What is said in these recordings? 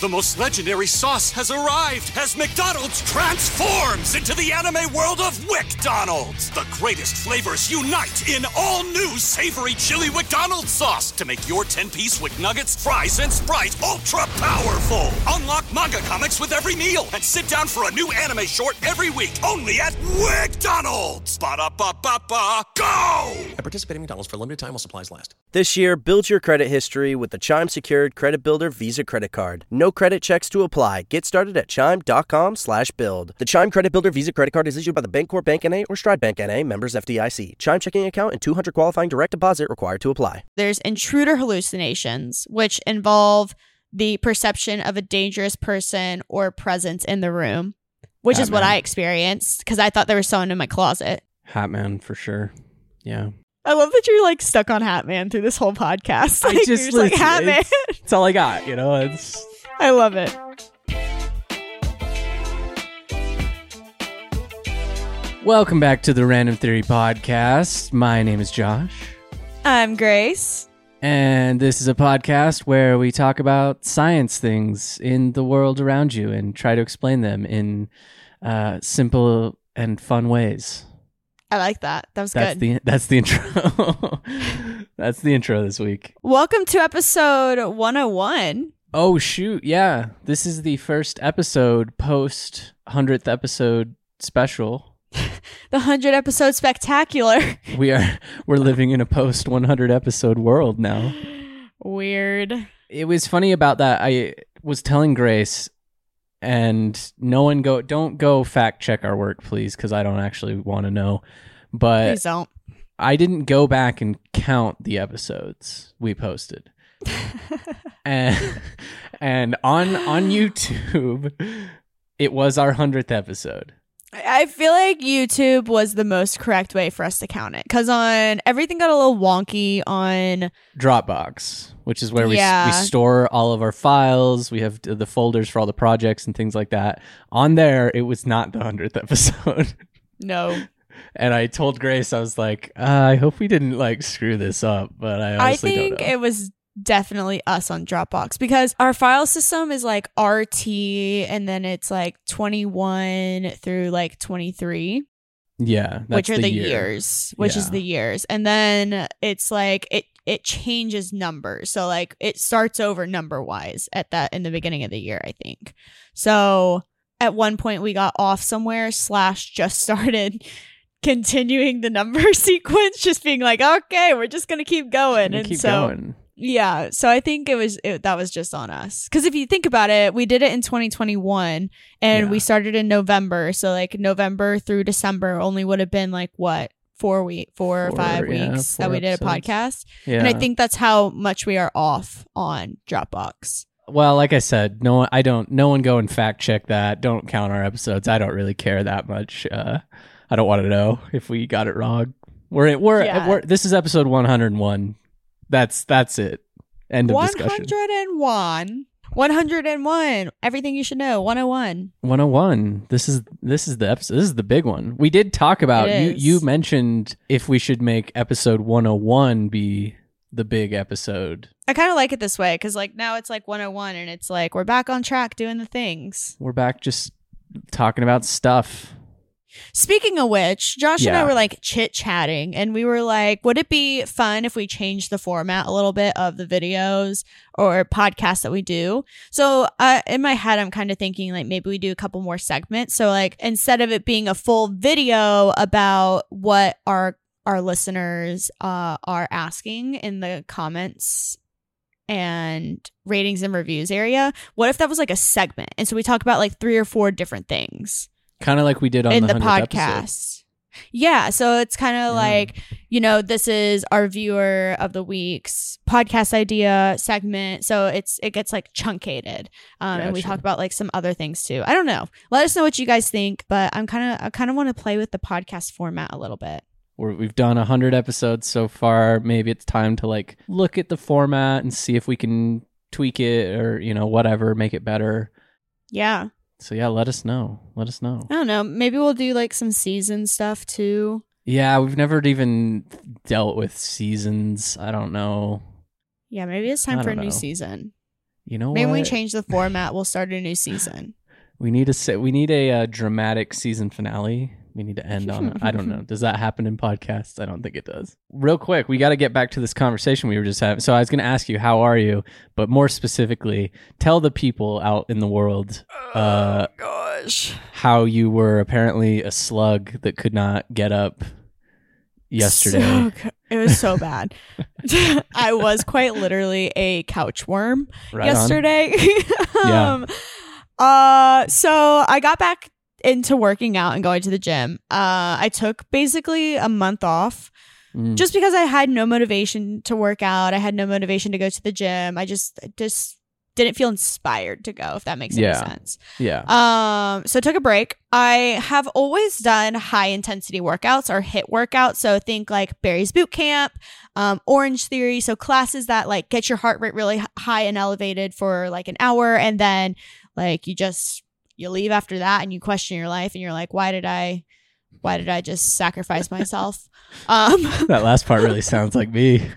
The most legendary sauce has arrived as McDonald's transforms into the anime world of WcDonald's. The greatest flavors unite in all new savory chili McDonald's sauce to make your 10-piece WcNuggets, fries, and Sprite ultra powerful. Unlock manga comics with every meal and sit down for a new anime short every week only at WcDonald's. Ba-da-ba-ba-ba, go! At participating in McDonald's for a limited time while supplies last. This year, build your credit history with the Chime Secured Credit Builder Visa Credit Card. No credit checks to apply. Get started at chime.com slash build. The Chime Credit Builder Visa Credit Card is issued by the Bancorp Bank N.A. or Stride Bank N.A. members FDIC. Chime checking account and 200 qualifying direct deposit required to apply. There's intruder hallucinations, which involve the perception of a dangerous person or presence in the room, which is what I experienced because I thought there was someone in my closet. Hatman for sure. Yeah. I love that you're like stuck on Hatman through this whole podcast. I Like, just you're like listen, Hatman. It's, it's all I got, you know. It's I love it. welcome back to the Random Theory podcast. My name is Josh, I'm Grace. and this is a podcast where we talk about science things in the world around you and try to explain them in uh, simple and fun ways. I like that. That was That's good. the that's the intro. that's the intro this week. Welcome to episode 101. Oh shoot, yeah. This is the first episode post 100th episode special. The 100 episode spectacular. We are we're living in a post 100 episode world now. Weird. It was funny about that. I was telling Grace and no one go don't go fact check our work please cuz I don't actually want to know. But Please don't. I didn't go back and count the episodes we posted. and and on on YouTube it was our 100th episode. I feel like YouTube was the most correct way for us to count it because on everything got a little wonky on Dropbox, which is where we, Yeah. we store all of our files. We have the folders for all the projects and things like that. On there, it was not the 100th episode. no. and I told Grace, I was like, uh, I hope we didn't like screw this up, but I I honestly think don't know. it was definitely us on Dropbox because our file system is like RT and then it's like 21 through like 23. yeah, that's which are the, year. years which is the years and then it's like it it changes numbers so like it starts over number wise at that in the beginning of the year i think so at one point we got off somewhere slash just started continuing the number sequence just being like okay we're just gonna keep going Gonna and keep so going. Yeah, so I think it was it, that was just on us. Because if you think about it, we did it in 2021, and Yeah. we started in November. So like November through December only would have been like what four week, four or five yeah, weeks that we did a podcast. Yeah. And I think that's how much we are off on Dropbox. Well, like I said, no one, I don't. No one go and fact check that. Don't count our episodes. I don't really care that much. Uh, I don't want to know if we got it wrong. We're we're, Yeah. we're this is episode one hundred and one. That's that's it. End of One discussion. hundred and one. 101 everything you should know 101 One oh hundred oh one. This is this is the episode. This is the big one. We did talk about you. You mentioned if we should make episode one hundred one be the big episode. i kind of like it this way because like now it's like 101 and it's like we're back on track doing the things We're back just talking about stuff. Speaking of which, Josh and I were like chit chatting, and we were like, would it be fun if we changed the format a little bit of the videos or podcasts that we do? So, uh, in my head, I'm kind of thinking like maybe we do a couple more segments. So, like, instead of it being a full video about what our our listeners uh, are asking in the comments and ratings and reviews area, what if that was like a segment? And so we talk about like three or four different things Kind of like we did on in the, the 100th episode. podcast. Yeah, so it's kind of Yeah. like, you know, this is our viewer of the week's podcast idea segment. So it's it gets like truncated. Um and we talk about like some other things too. I don't know. Let us know what you guys think, but I'm kind of I kind of want to play with the podcast format a little bit. We're, we've done 100 episodes so far. Maybe it's time to like look at the format and see if we can tweak it or, you know, whatever, make it better. Yeah. So yeah, let us know. Let us know. I don't know. Maybe we'll do like some season stuff too. Yeah, we've never even dealt with seasons. I don't know. Yeah, maybe it's time I for a don't new know. season. You know Maybe what? we change the format. We'll start a new season. We need a we need a uh, dramatic season finale. We need to end on. I don't know. Does that happen in podcasts? I don't think it does. Real quick, we got to get back to this conversation we were just having. So I was going to ask you, how are you? But more specifically, tell the people out in the world uh, Gosh. how you were apparently a slug that could not get up yesterday. So it was so bad. I was quite literally a couch worm right yesterday. Yeah. um, uh, so I got back into working out and going to the gym. Uh, I took basically a month off Mm. just because I had no motivation to work out. I had no motivation to go to the gym. I just just didn't feel inspired to go. If that makes Yeah. any sense. yeah. Um, so I took a break. I have always done high intensity workouts or HIIT workouts. So think like Barry's Boot Camp, um, Orange Theory. So classes that like get your heart rate really high and elevated for like an hour, and then like you just you leave after that and you question your life and you're like, why did I, why did I just sacrifice myself? Um, that last part really sounds like me.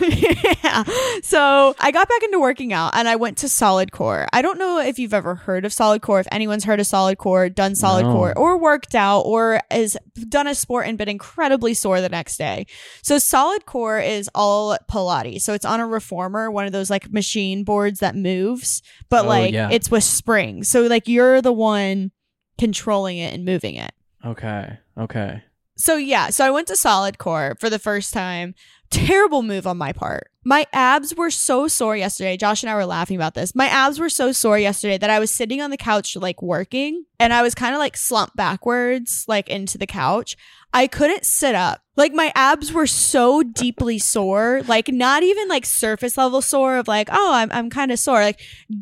yeah. So I got back into working out and I went to Solid Core. I don't know if you've ever heard of Solid Core, if anyone's heard of Solid Core, done Solid No. Core, or worked out, or has done a sport and been incredibly sore the next day. So Solid Core is all Pilates. So it's on a reformer, one of those like machine boards that moves, but Oh, like yeah. it's with springs. So like you're the one controlling it and moving it. Okay. Okay. So yeah, so I went to solid core for the first time. Terrible move on my part. My abs were so sore yesterday. Josh and I were laughing about this. My abs were so sore yesterday that I was sitting on the couch like working and I was kind of like slumped backwards like into the couch. I couldn't sit up. Like my abs were so deeply sore, like not even like surface level sore of like, oh, I'm I'm kind of sore. Like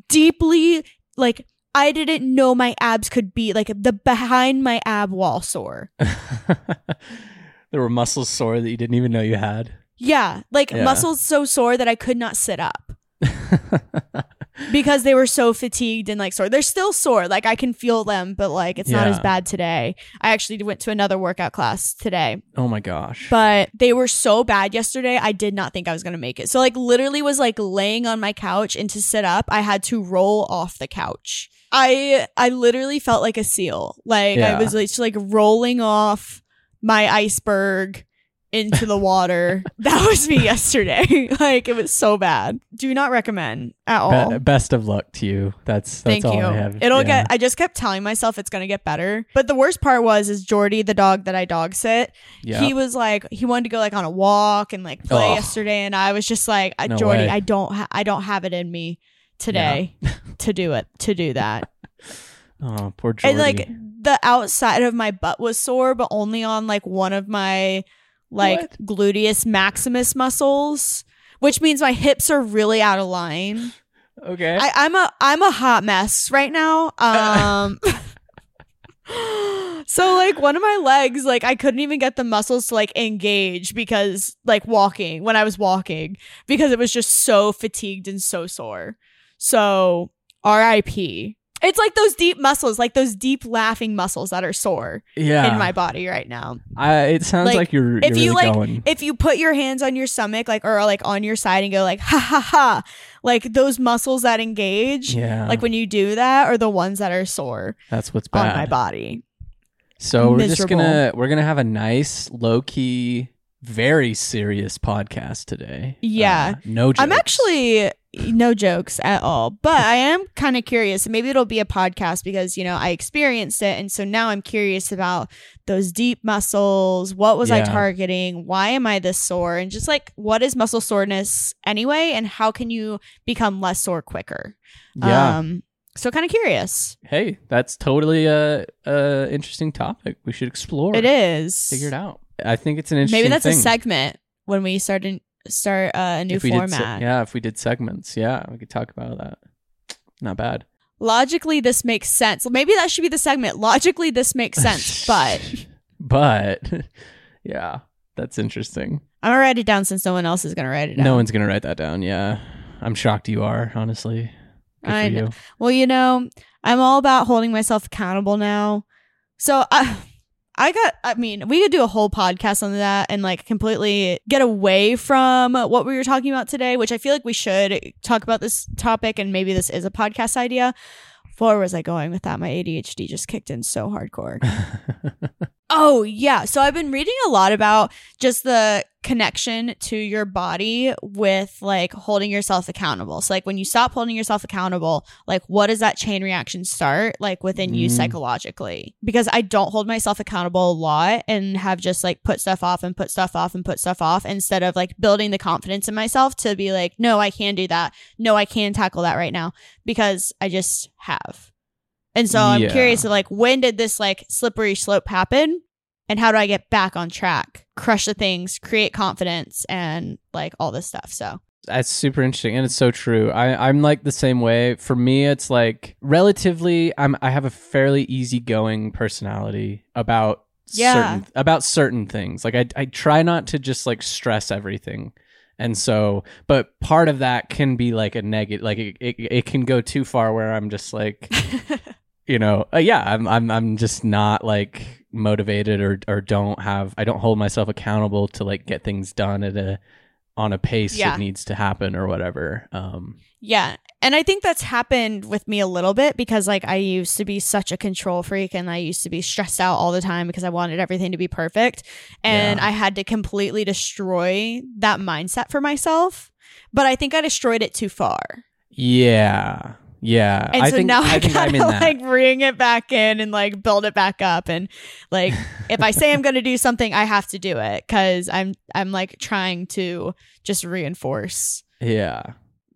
deeply like I didn't know my abs could be like the behind my ab wall sore. there were muscles sore that you didn't even know you had. Yeah, like Yeah. muscles so sore that I could not sit up because they were so fatigued and like sore. They're still sore, like I can feel them, but like it's not as bad today. I actually went to another workout class today, oh my gosh. but they were so bad yesterday. I did not think I was gonna make it. So like literally was like laying on my couch, and to sit up, I had to roll off the couch. I I literally felt like a seal. Like I was like, just like rolling off my iceberg into the water. that was me yesterday. like it was so bad. Do not recommend at all. Be- best of luck to you. That's that's Thank all you. I have. It'll Yeah. get. I just kept telling myself it's gonna get better. But the worst part was, is Jordy, the dog that I dog sit. Yeah. He was like, he wanted to go like on a walk and like play yesterday, and I was just like, No Jordy, way. I don't, ha- I don't have it in me today to do it, to do that. oh, poor Jordy. And like the outside of my butt was sore, but only on like one of my like What? gluteus maximus muscles, which means my hips are really out of line. okay. I, I'm a I'm a hot mess right now. Um So like one of my legs, like I couldn't even get the muscles to like engage because like walking when I was walking because it was just so fatigued and so sore. So RIP. It's like those deep muscles, like those deep laughing muscles that are sore yeah. in my body right now. I, it sounds Like, like, you're, if you're you really like going. if you put your hands on your stomach like or like on your side and go like ha ha ha like those muscles that engage yeah. like when you do that are the ones that are sore that's what's on bad. my body So we're just gonna we're gonna have a nice low key, very serious podcast today. Yeah. Uh, no. Jokes. i'm actually no jokes at all but i am kind of curious maybe it'll be a podcast because you know i experienced it and so now i'm curious about those deep muscles what was i targeting why am i this sore and just like what is muscle soreness anyway and how can you become less sore quicker Yeah. um so kind of curious hey, that's totally a, a interesting topic. We should explore. it is Figure it out. I think it's an interesting. maybe that's a segment when we start in, start uh, a new we se- format yeah, if we did segments, yeah, we could talk about that. Not bad. logically this makes sense maybe that should be the segment logically this makes sense but but yeah, that's interesting. i'm gonna write it down since no one else is gonna write it down No one's gonna write that down. Yeah, I'm shocked you are. Honestly, Good I know. you. well you know i'm all about holding myself accountable now so i I got, I mean, we could do a whole podcast on that and like completely get away from what we were talking about today, which I feel like we should talk about this topic and maybe this is a podcast idea. Where was I going with that? My ADHD just kicked in so hardcore. Oh, yeah. So I've been reading a lot about just the connection to your body with like holding yourself accountable. So, like, when you stop holding yourself accountable, like, what does that chain reaction start like within you Mm. psychologically? Because I don't hold myself accountable a lot and have just like put stuff off and put stuff off and put stuff off instead of like building the confidence in myself to be like, no, I can do that. No, I can tackle that right now because I just have. And so I'm Yeah. curious like when did this like slippery slope happen and how do I get back on track? Crush the things, create confidence and like all this stuff. So That's super interesting, and it's so true. I, I'm like the same way. For me, it's like relatively. I'm. I have a fairly easygoing personality about Yeah. certain about certain things. Like I, I try not to just like stress everything, and so. But part of that can be like a negative. Like it, it, it can go too far where I'm just like, you know, uh, yeah, I'm, I'm, I'm just not like motivated or or don't have. I don't hold myself accountable to like get things done at a on a pace Yeah. it needs to happen or whatever. Um, Yeah. And I think that's happened with me a little bit because like I used to be such a control freak and I used to be stressed out all the time because I wanted everything to be perfect. And Yeah. I had to completely destroy that mindset for myself. But I think I destroyed it too far. yeah, yeah. And I so think now I I, gotta like bring it back in and like build it back up. And like if I say I'm gonna do something, I have to do it because I'm I'm like trying to just reinforce yeah,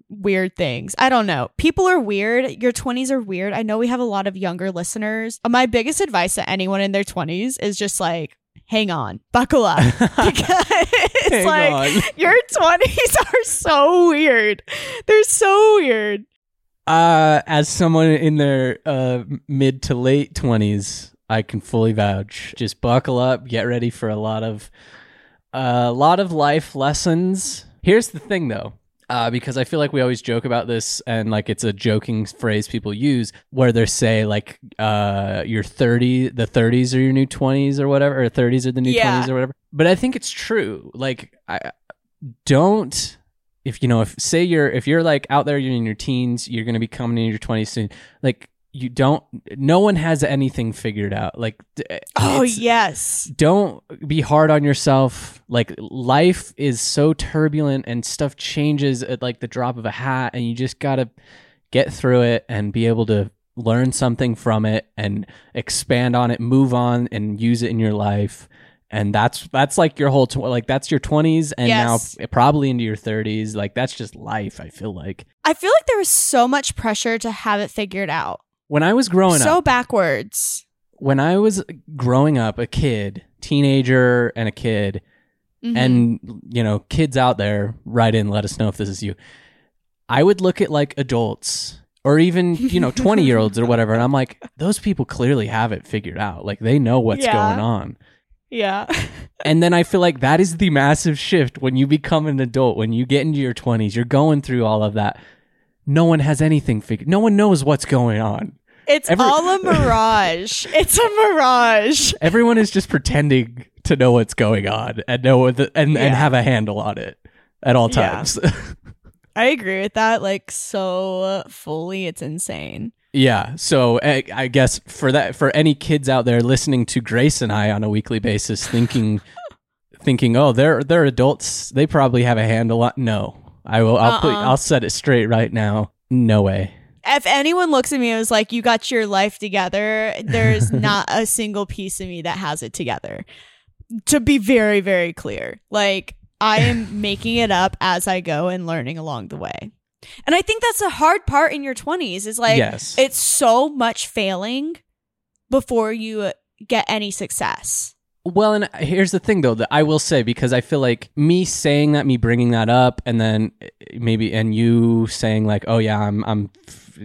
weird things. I don't know. People are weird. Your 20s are weird. I know we have a lot of younger listeners. My biggest advice to anyone in their 20s is just like, hang on, buckle up. because like on. your 20s are so weird. They're so weird. Uh, as someone in their uh, mid to late twenties, I can fully vouch. Just buckle up, get ready for a lot of a lot of life lessons. Here's the thing, though. Uh, because I feel like we always joke about this, and like it's a joking phrase people use, where they say like, uh, "Your thirty, the thirties are your new twenties or whatever, or thirties are the new Yeah. twenties or whatever." But I think it's true. Like, I don't if you know if say you're if you're like out there you're in your teens you're going to be coming in your 20s soon like you don't no one has anything figured out. Like eh, Oh, yes. don't be hard on yourself. Like life is so turbulent and stuff changes at like the drop of a hat and you just got to get through it and be able to learn something from it and expand on it move on and use it in your life and that's that's like your whole tw- like that's your 20s and Yes. now probably into your 30s like that's just life i feel like I feel like there was so much pressure to have it figured out. when i was growing up so backwards. when i was growing up a kid teenager and a kid Mhm. and you know kids out there write in let us know if this is you i would look at like adults or even you know 20 year olds or whatever and i'm like those people clearly have it figured out like they know what's Yeah. going on yeah. and then i feel like that is the massive shift when you become an adult when you get into your 20s you're going through all of that no one has anything figured no one knows what's going on It's Every- all a mirage. it's a mirage. everyone is just pretending to know what's going on and know the, and, Yeah. and have a handle on it at all Yeah. times I agree with that. Like so fully, it's insane. Yeah. So I, I guess for that, for any kids out there listening to Grace and I on a weekly basis, thinking, thinking, oh, they're they're adults, they probably have a handle on. No, I will. I'll put. Uh-uh. I'll set it straight right now. No way. If anyone looks at me and was like, "You got your life together," there's not a single piece of me that has it together. To be very, very clear, like I am making it up as I go and learning along the way. And I think that's the hard part in your 20s is like yes. it's so much failing before you get any success. Well, and here's the thing though that I will say because I feel like me saying that, me bringing that up, and then eh, maybe and you saying like, "Oh yeah, I'm I'm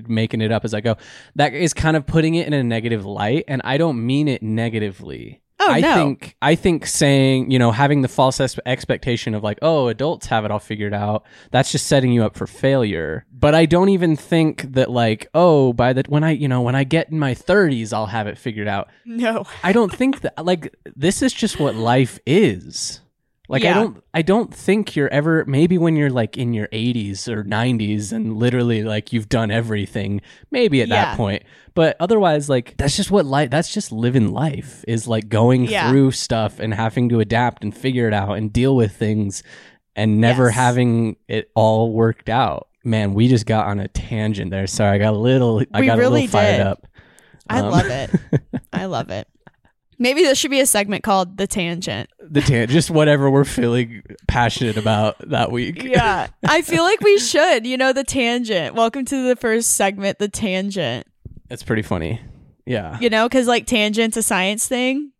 making it up as I go," that is kind of putting it in a negative light, and I don't mean it negatively. Oh, I no. think I think saying, you know, having the false ex- expectation of like, oh, adults have it all figured out, that's just setting you up for failure. But I don't even think that like, oh, by the when I, you know, when I get in my 30s, I'll have it figured out. No. I don't think that like this is just what life is. Like I don't I don't think you're ever maybe when you're like in your 80s or 90s and literally like you've done everything maybe at Yeah. that point. But otherwise like that's just what life that's just living life is like going Yeah. through stuff and having to adapt and figure it out and deal with things and never Yes. having it all worked out. Man, we just got on a tangent there. Sorry, I got a little I We got a little fired did. up. I Um, love it. I love it. Maybe this should be a segment called The Tangent. the tan just whatever we're feeling passionate about that week. Yeah. I feel like we should, you know, The Tangent. Welcome to the first segment, The Tangent. It's pretty funny. Yeah. You know, because like tangent's a science thing.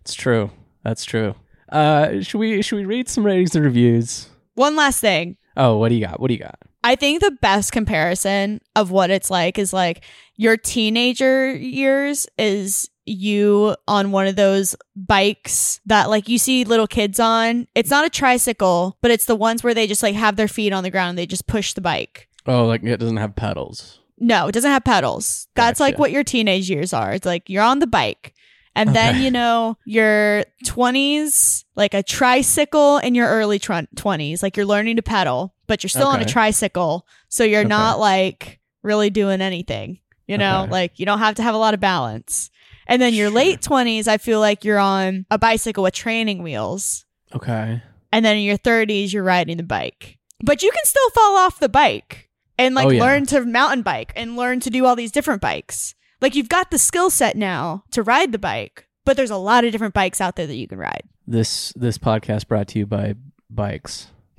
It's true. That's true. Uh should we should we read some ratings and reviews? One last thing. Oh, what do you got? What do you got? I think the best comparison of what it's like is like your teenager years is you on one of those bikes that like you see little kids on. It's not a tricycle, but it's the ones where they just like have their feet on the ground and they just push the bike. Oh, like it doesn't have pedals. No, it doesn't have pedals. That's like what your teenage years are. It's like you're on the bike. And then, you know, your 20s, like a tricycle in your early tw- 20s, like you're learning to pedal, but you're still on a tricycle. So you're Okay. not like really doing anything, you know, Okay. like you don't have to have a lot of balance. And then your late 20s, I feel like you're on a bicycle with training wheels. Okay. And then in your 30s, you're riding the bike. But you can still fall off the bike and like Oh, yeah. learn to mountain bike and learn to do all these different bikes. Like you've got the skill set now to ride the bike, but there's a lot of different bikes out there that you can ride. This this podcast brought to you by bikes.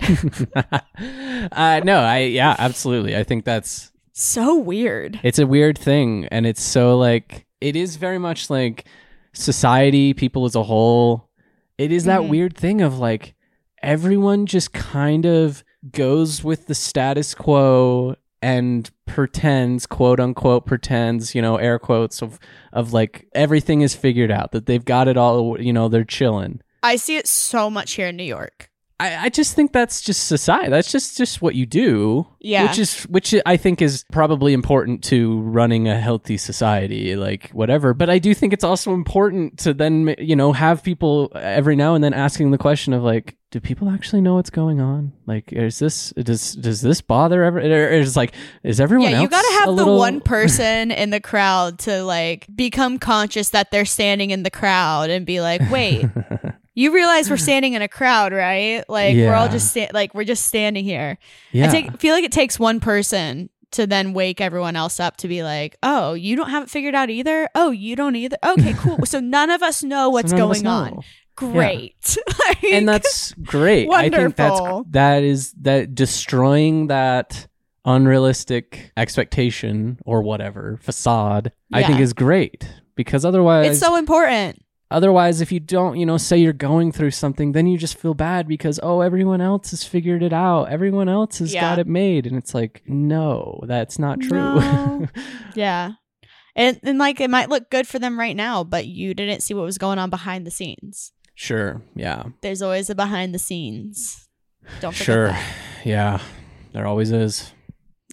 uh no, I yeah, absolutely. I think that's So weird. it's a weird thing and it's so like it is very much like society people as a whole it is that Mhm. weird thing of like everyone just kind of goes with the status quo and pretends quote unquote pretends you know air quotes of of like everything is figured out that they've got it all you know they're chilling I see it so much here in New York. I, I just think that's just society. That's just just what you do. Yeah. Which is which I think is probably important to running a healthy society, like whatever. But I do think it's also important to then you know have people every now and then asking the question of like, do people actually know what's going on? Like, is this does does this bother ever? Or is like is everyone yeah, you got to have the little- one person in the crowd to like become conscious that they're standing in the crowd and be like, wait, you realize we're standing in a crowd, right? Like we're all just sta- like we're just standing here. yeah. I take feel like it takes one person to then wake everyone else up to be like, "Oh, you don't have it figured out either. Oh, you don't either. Okay, cool. so none of us know what's So going on. Great. Like- and that's great. I think that's that is that destroying that unrealistic expectation or whatever facade. I think is great because otherwise, it's so important. Otherwise, if you don't, you know, say you're going through something, then you just feel bad because oh, everyone else has figured it out. Everyone else has Yeah. got it made, and it's like no, that's not true. No. Yeah. And, and like it might look good for them right now, but you didn't see what was going on behind the scenes. sure, yeah, There's always a behind the scenes. Don't forget sure, that. yeah. There always is.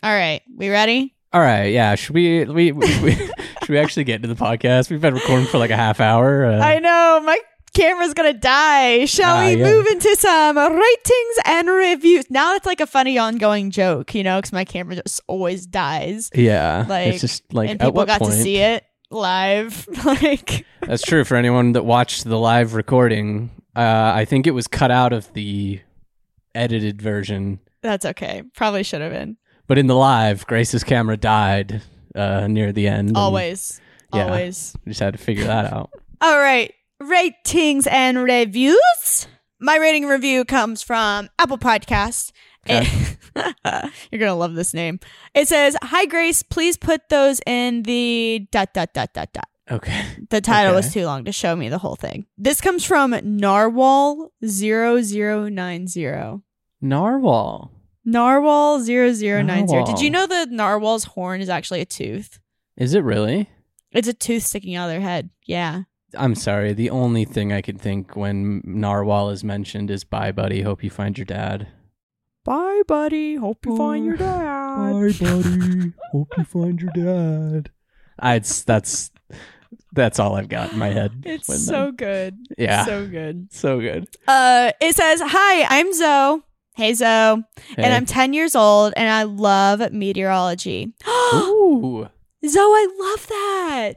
All right, we ready? All right, yeah. Should we we, we, should we actually get into the podcast? We've been recording for like a half hour. Uh, I know my camera's gonna die. Shall Ah, we yeah. move into some ratings and reviews? Now it's like a funny ongoing joke, you know, because my camera just always dies, yeah, Like, it's just like and people got point? to see it live. like, That's true for anyone that watched the live recording. Uh, I think it was cut out of the edited version, that's okay. Probably should have been. But in the live, Grace's camera died uh, near the end. and Always, yeah. always. we just had to figure that out. All right, ratings and reviews. My rating and review comes from Apple Podcast. Okay. You're gonna love this name. It says, "Hi Grace, please put those in the dot dot dot dot dot." Okay. The title was too long to show me the whole thing. This comes from Narwhal 0090. Narwhal. Narwhal 0090. Narwhal. Did you know the narwhal's horn is actually a tooth? Is it really? It's a tooth sticking out of their head. Yeah. I'm sorry. The only thing I can think when narwhal is mentioned is "Bye, buddy. Hope you find your dad." Bye, buddy. Hope you find your dad. Bye, buddy. Hope you find your dad. I, it's that's that's all I've got in my head. It's when so that- good. Yeah. So good. so good. Uh, it says, "Hi, I'm Zoe. Hey, Zoe, Hey. and I'm 10 years old, and I love meteorology. Ooh. Zoe, I love that.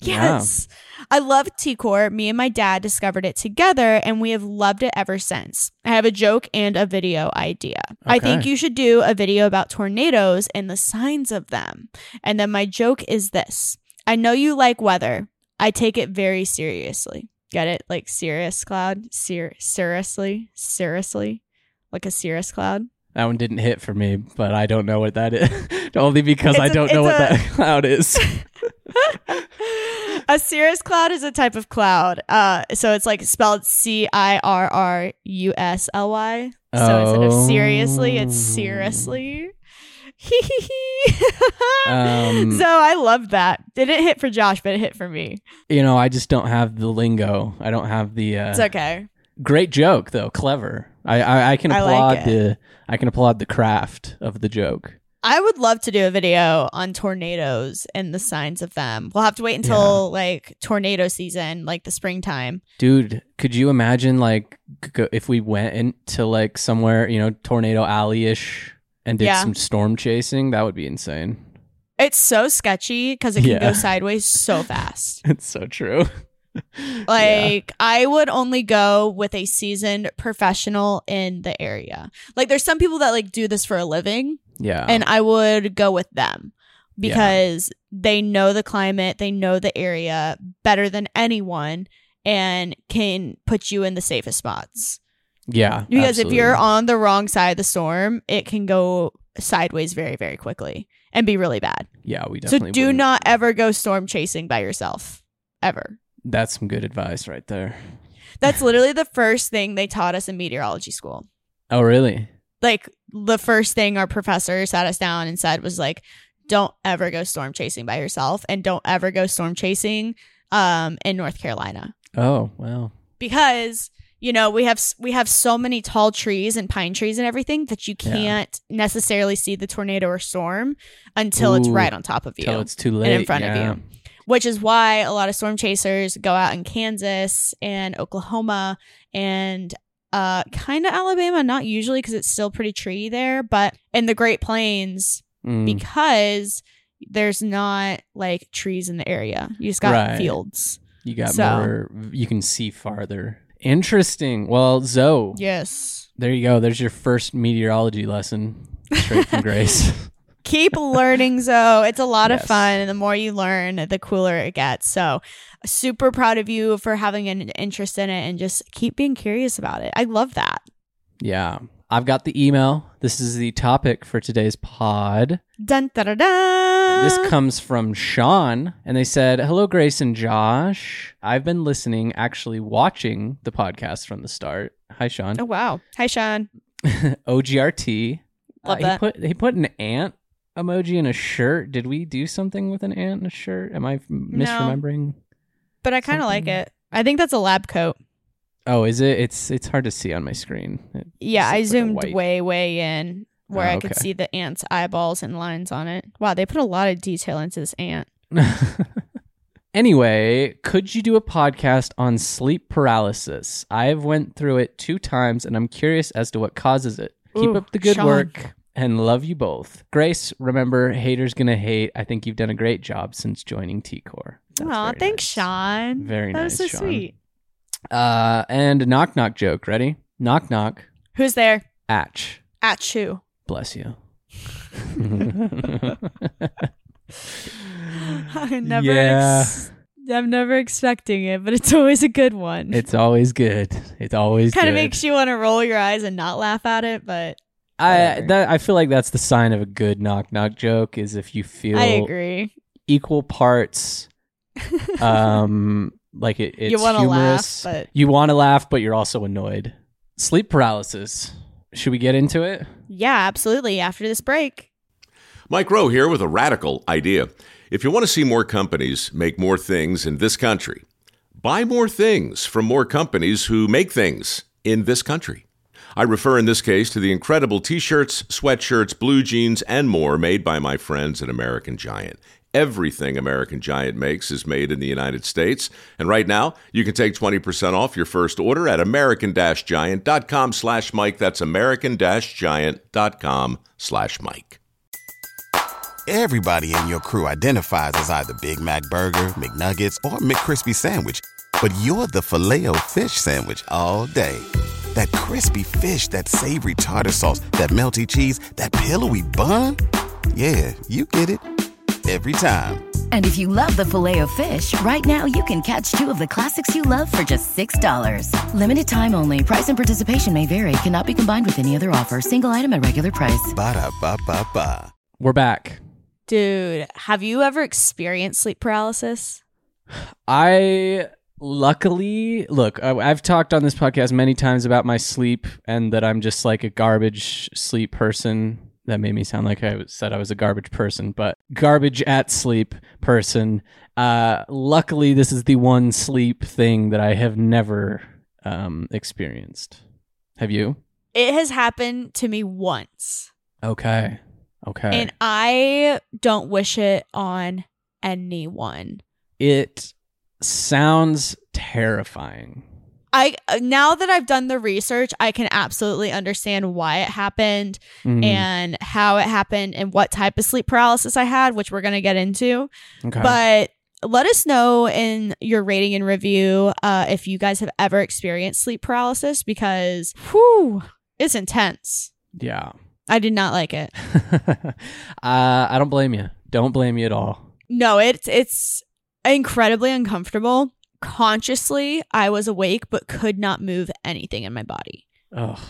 Yes. I love T-Core. Me and my dad discovered it together and we have loved it ever since. I have a joke and a video idea. I think you should do a video about tornadoes and the signs of them. And then my joke is this. I know you like weather. I take it very seriously. Get it? Like serious cloud? Ser- seriously? Seriously? Like a cirrus cloud? That one didn't hit for me, but I don't know what that is. Only because I It's a- don't know what a- that cloud is. a cirrus cloud is a type of cloud. Uh, so it's like spelled C I R R U S L Y. So instead of seriously, it's Oh. seriously. Um, so I love that. It didn't hit for Josh, but it hit for me. you know, I just don't have the lingo. I don't have the. Uh, It's okay. Great joke though, clever. I I, I can I applaud like the I can applaud the craft of the joke. I would love to do a video on tornadoes and the signs of them. We'll have to wait until like tornado season, like the springtime. Dude, could you imagine like go, if we went into like somewhere, you know, tornado alley ish and did Yeah. some storm chasing? That would be insane. It's so sketchy because it can Yeah. go sideways so fast. It's so true. Like I would only go with a seasoned professional in the area. Like there's some people that like do this for a living yeah. and I would go with them Yeah. because they know the climate, they know the area better than anyone and can put you in the safest spots. yeah. Because if you're on the wrong side of the storm, it can go sideways very very quickly and be really bad. Yeah, we definitely So do wouldn't. not ever go storm chasing by yourself ever. That's some good advice right there. That's literally the first thing they taught us in meteorology school. Oh, really? Like the first thing our professor sat us down and said was like, "Don't ever go storm chasing by yourself, and don't ever go storm chasing um, in North Carolina Oh, well. because you know we have we have so many tall trees and pine trees and everything that you can't necessarily see the tornado or storm until it's right on top of you Till it's too late. and in front yeah. of you." Which is why a lot of storm chasers go out in Kansas and Oklahoma and uh kind of Alabama, not usually because it's still pretty tree there, but in the Great Plains Mm, because there's not like trees in the area. You just got Right. fields. you got so- more. You can see farther. Interesting. Well, Zoe, Yes. there you go. There's your first meteorology lesson straight from Grace. Keep learning, Zoe. It's a lot of fun. And the more you learn, the cooler it gets. So, super proud of you for having an interest in it and just keep being curious about it. I love that. yeah. I've got the email. This is the topic for today's pod. Dun da da da. This comes from Sean, and they said, Hello, Grace and Josh. I've been listening, actually watching the podcast from the start. Hi, Sean. Oh wow! Hi, Sean. OGRT. Love uh, he that. put he put an ant emoji in a shirt. Did we do something with an ant in a shirt? Am I misremembering? No, But I kind of like it. I think that's a lab coat. Oh, is it? It's it's hard to see on my screen. It Yeah, I like zoomed way, way in where Oh, I could see the ant's eyeballs and lines on it. Wow, they put a lot of detail into this ant. anyway, could you do a podcast on sleep paralysis? I've went through it two times, and I'm curious as to what causes it. Keep Ooh, up the good Sean. work. And love you both. Grace, remember, haters gonna hate. I think you've done a great job since joining T Core. Aw, thanks, Sean. Very that nice, was so Sean. sweet. Uh, and a knock knock joke. Ready? Knock knock. Who's there? Atch. At you. Bless you. I never. Yeah. Ex- I'm never expecting it, but it's always a good one. it's always good. It's always kind of makes you want to roll your eyes and not laugh at it, but I whatever. that I feel like that's the sign of a good knock knock joke is if you feel I agree. equal parts um like it, it's you want to laugh, humorous. but you want to laugh but you're also annoyed. Sleep paralysis. Should we get into it? yeah, absolutely. After this break. Mike Rowe here with a radical idea. If you want to see more companies make more things in this country, Buy more things from more companies who make things in this country. I refer in this case to the incredible t shirts, sweatshirts, blue jeans, and more made by my friends at American Giant. Everything American Giant makes is made in the United States. And right now, you can take 20% off your first order at american-giant.com slash Mike. That's american-giant.com slash Mike. Everybody in your crew identifies as either Big Mac Burger, McNuggets, or McCrispy Sandwich. But you're the filet fish Sandwich all day. That crispy fish, that savory tartar sauce, that melty cheese, that pillowy bun. Yeah, you get it every time. And if you love the filet of fish, right now you can catch two of the classics you love for just $6. Limited time only. Price and participation may vary. Cannot be combined with any other offer. Single item at regular price. Ba da ba ba ba. We're back. Dude, have you ever experienced sleep paralysis? I luckily look. I- I've talked on this podcast many times about my sleep and that I'm just like a garbage sleep person. That made me sound like I said I was a garbage person, but garbage at sleep person. Uh, luckily, this is the one sleep thing that I have never um, experienced. Have you? It has happened to me once. Okay. Okay. And I don't wish it on anyone. it sounds terrifying. I uh, now that I've done the research, I can absolutely understand why it happened Mhm. and how it happened and what type of sleep paralysis I had, which we're going to get into. okay. But let us know in your rating and review uh, if you guys have ever experienced sleep paralysis because whew, it's intense. yeah. I did not like it. uh, I don't blame you. Don't blame you at all. No, it's it's incredibly uncomfortable. Consciously, I was awake but could not move anything in my body. Oh,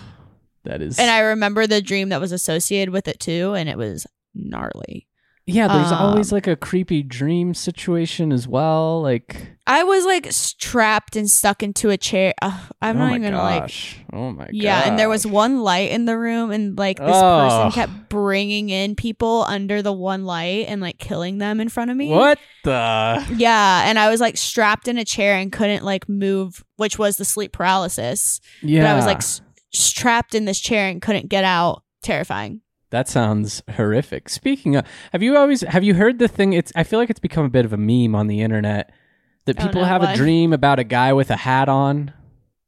that is. And I remember the dream that was associated with it too, and it was gnarly. Yeah, there's always um, like a creepy dream situation as well. Like, I was like strapped and stuck into a chair. Ugh, I'm oh not even like. Oh my god. Yeah, and there was one light in the room, and like this Ugh. person kept bringing in people under the one light and like killing them in front of me. What the? Yeah, and I was like strapped in a chair and couldn't like move, which was the sleep paralysis. Yeah. But I was like s- strapped in this chair and couldn't get out. Terrifying. That sounds horrific. Speaking of, have you always have you heard the thing? It's I feel like it's become a bit of a meme on the internet that Oh, people no, have a dream about a guy with a hat on,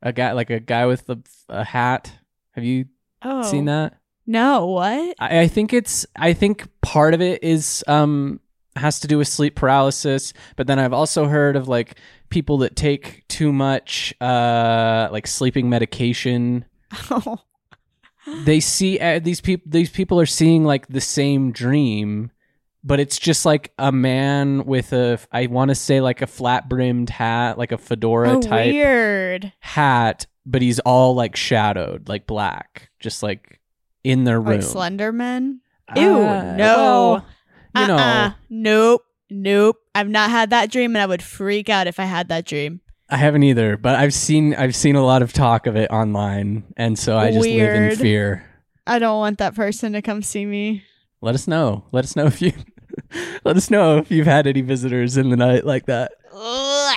a guy like a guy with a, a hat. Have you Oh, seen that? No, what? I, I think it's I think part of it is um has to do with sleep paralysis, but then I've also heard of like people that take too much uh like sleeping medication Oh, they see uh, these people these people are seeing like the same dream but it's just like a man with a i want to say like a flat brimmed hat like a fedora oh type weird. hat but he's all like shadowed like black just like in their room Like Slenderman. Uh, Ew, well, no. you know Uh-uh. Nope. Nope. I've not had that dream and I would freak out if I had that dream. I haven't either but i've seen i've seen a lot of talk of it online and so i just live in fear I don't want that person to come see me. let us know let us know if you let us know if you've had any visitors in the night like that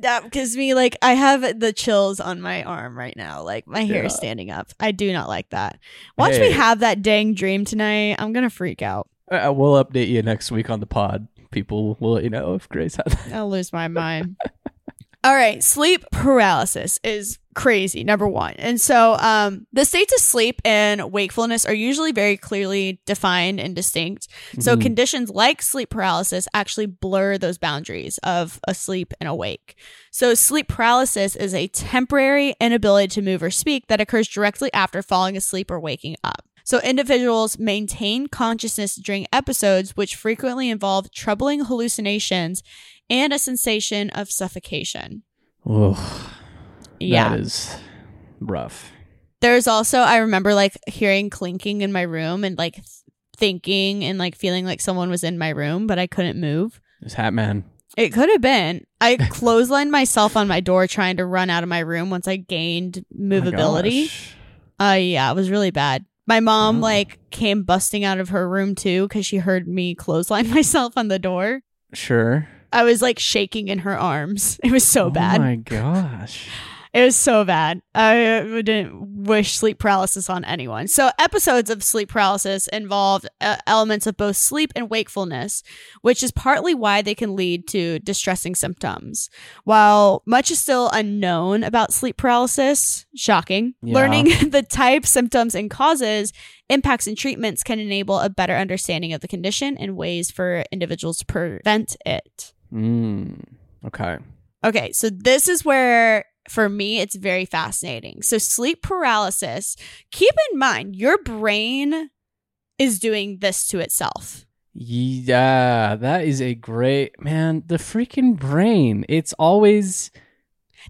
that gives me like I have the chills on my arm right now. Like my hair is standing up. I do not like that. Once we Hey. have that dang dream tonight, I'm gonna freak out. Uh, we'll update you next week on the pod. People will let you know if Grace had that. I'll lose my mind. All right, sleep paralysis is crazy. Number one, and so um, the states of sleep and wakefulness are usually very clearly defined and distinct. So Mhm. conditions like sleep paralysis actually blur those boundaries of asleep and awake. So sleep paralysis is a temporary inability to move or speak that occurs directly after falling asleep or waking up. So individuals maintain consciousness during episodes which frequently involve troubling hallucinations and a sensation of suffocation. Ugh, Yeah. that is rough. There's also I remember like hearing clinking in my room and like thinking and like feeling like someone was in my room but I couldn't move. This Hat Man. It could have been. I clotheslined myself on my door trying to run out of my room once I gained movability. gosh. Uh yeah, it was really bad. My mom Oh. like came busting out of her room too because she heard me clothesline myself on the door. Sure. I was like shaking in her arms. It was so oh bad. Oh my gosh. It was so bad. I didn't wish sleep paralysis on anyone. So, episodes of sleep paralysis involve uh, elements of both sleep and wakefulness, which is partly why they can lead to distressing symptoms. While much is still unknown about sleep paralysis, shocking, Yeah. learning the type, symptoms, and causes, impacts, and treatments can enable a better understanding of the condition and ways for individuals to prevent it. Mm, okay. Okay, so this is where for me it's very fascinating. So sleep paralysis, keep in mind your brain is doing this to itself. Yeah, that is a great man. The freaking brain. It's always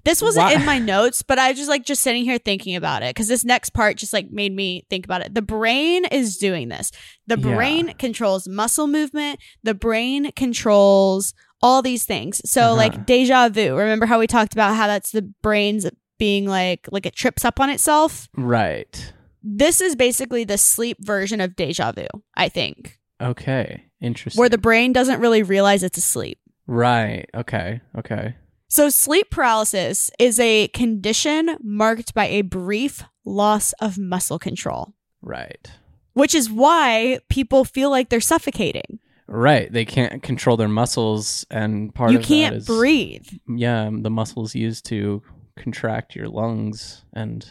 This wasn't in my notes, but I just like just sitting here thinking about it because this next part just like made me think about it. The brain is doing this. The Yeah. brain controls muscle movement. The brain controls all these things. So Uh-huh. like deja vu. Remember how we talked about how that's the brain's being like like it trips up on itself? right. This is basically the sleep version of deja vu, I think, Okay. Interesting. where the brain doesn't really realize it's asleep. right. Okay. Okay. So, sleep paralysis is a condition marked by a brief loss of muscle control, Right. which is why people feel like they're suffocating. Right. They can't control their muscles, and part you of can't is- breathe. Yeah, um, the muscles used to contract your lungs and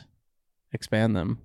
expand them.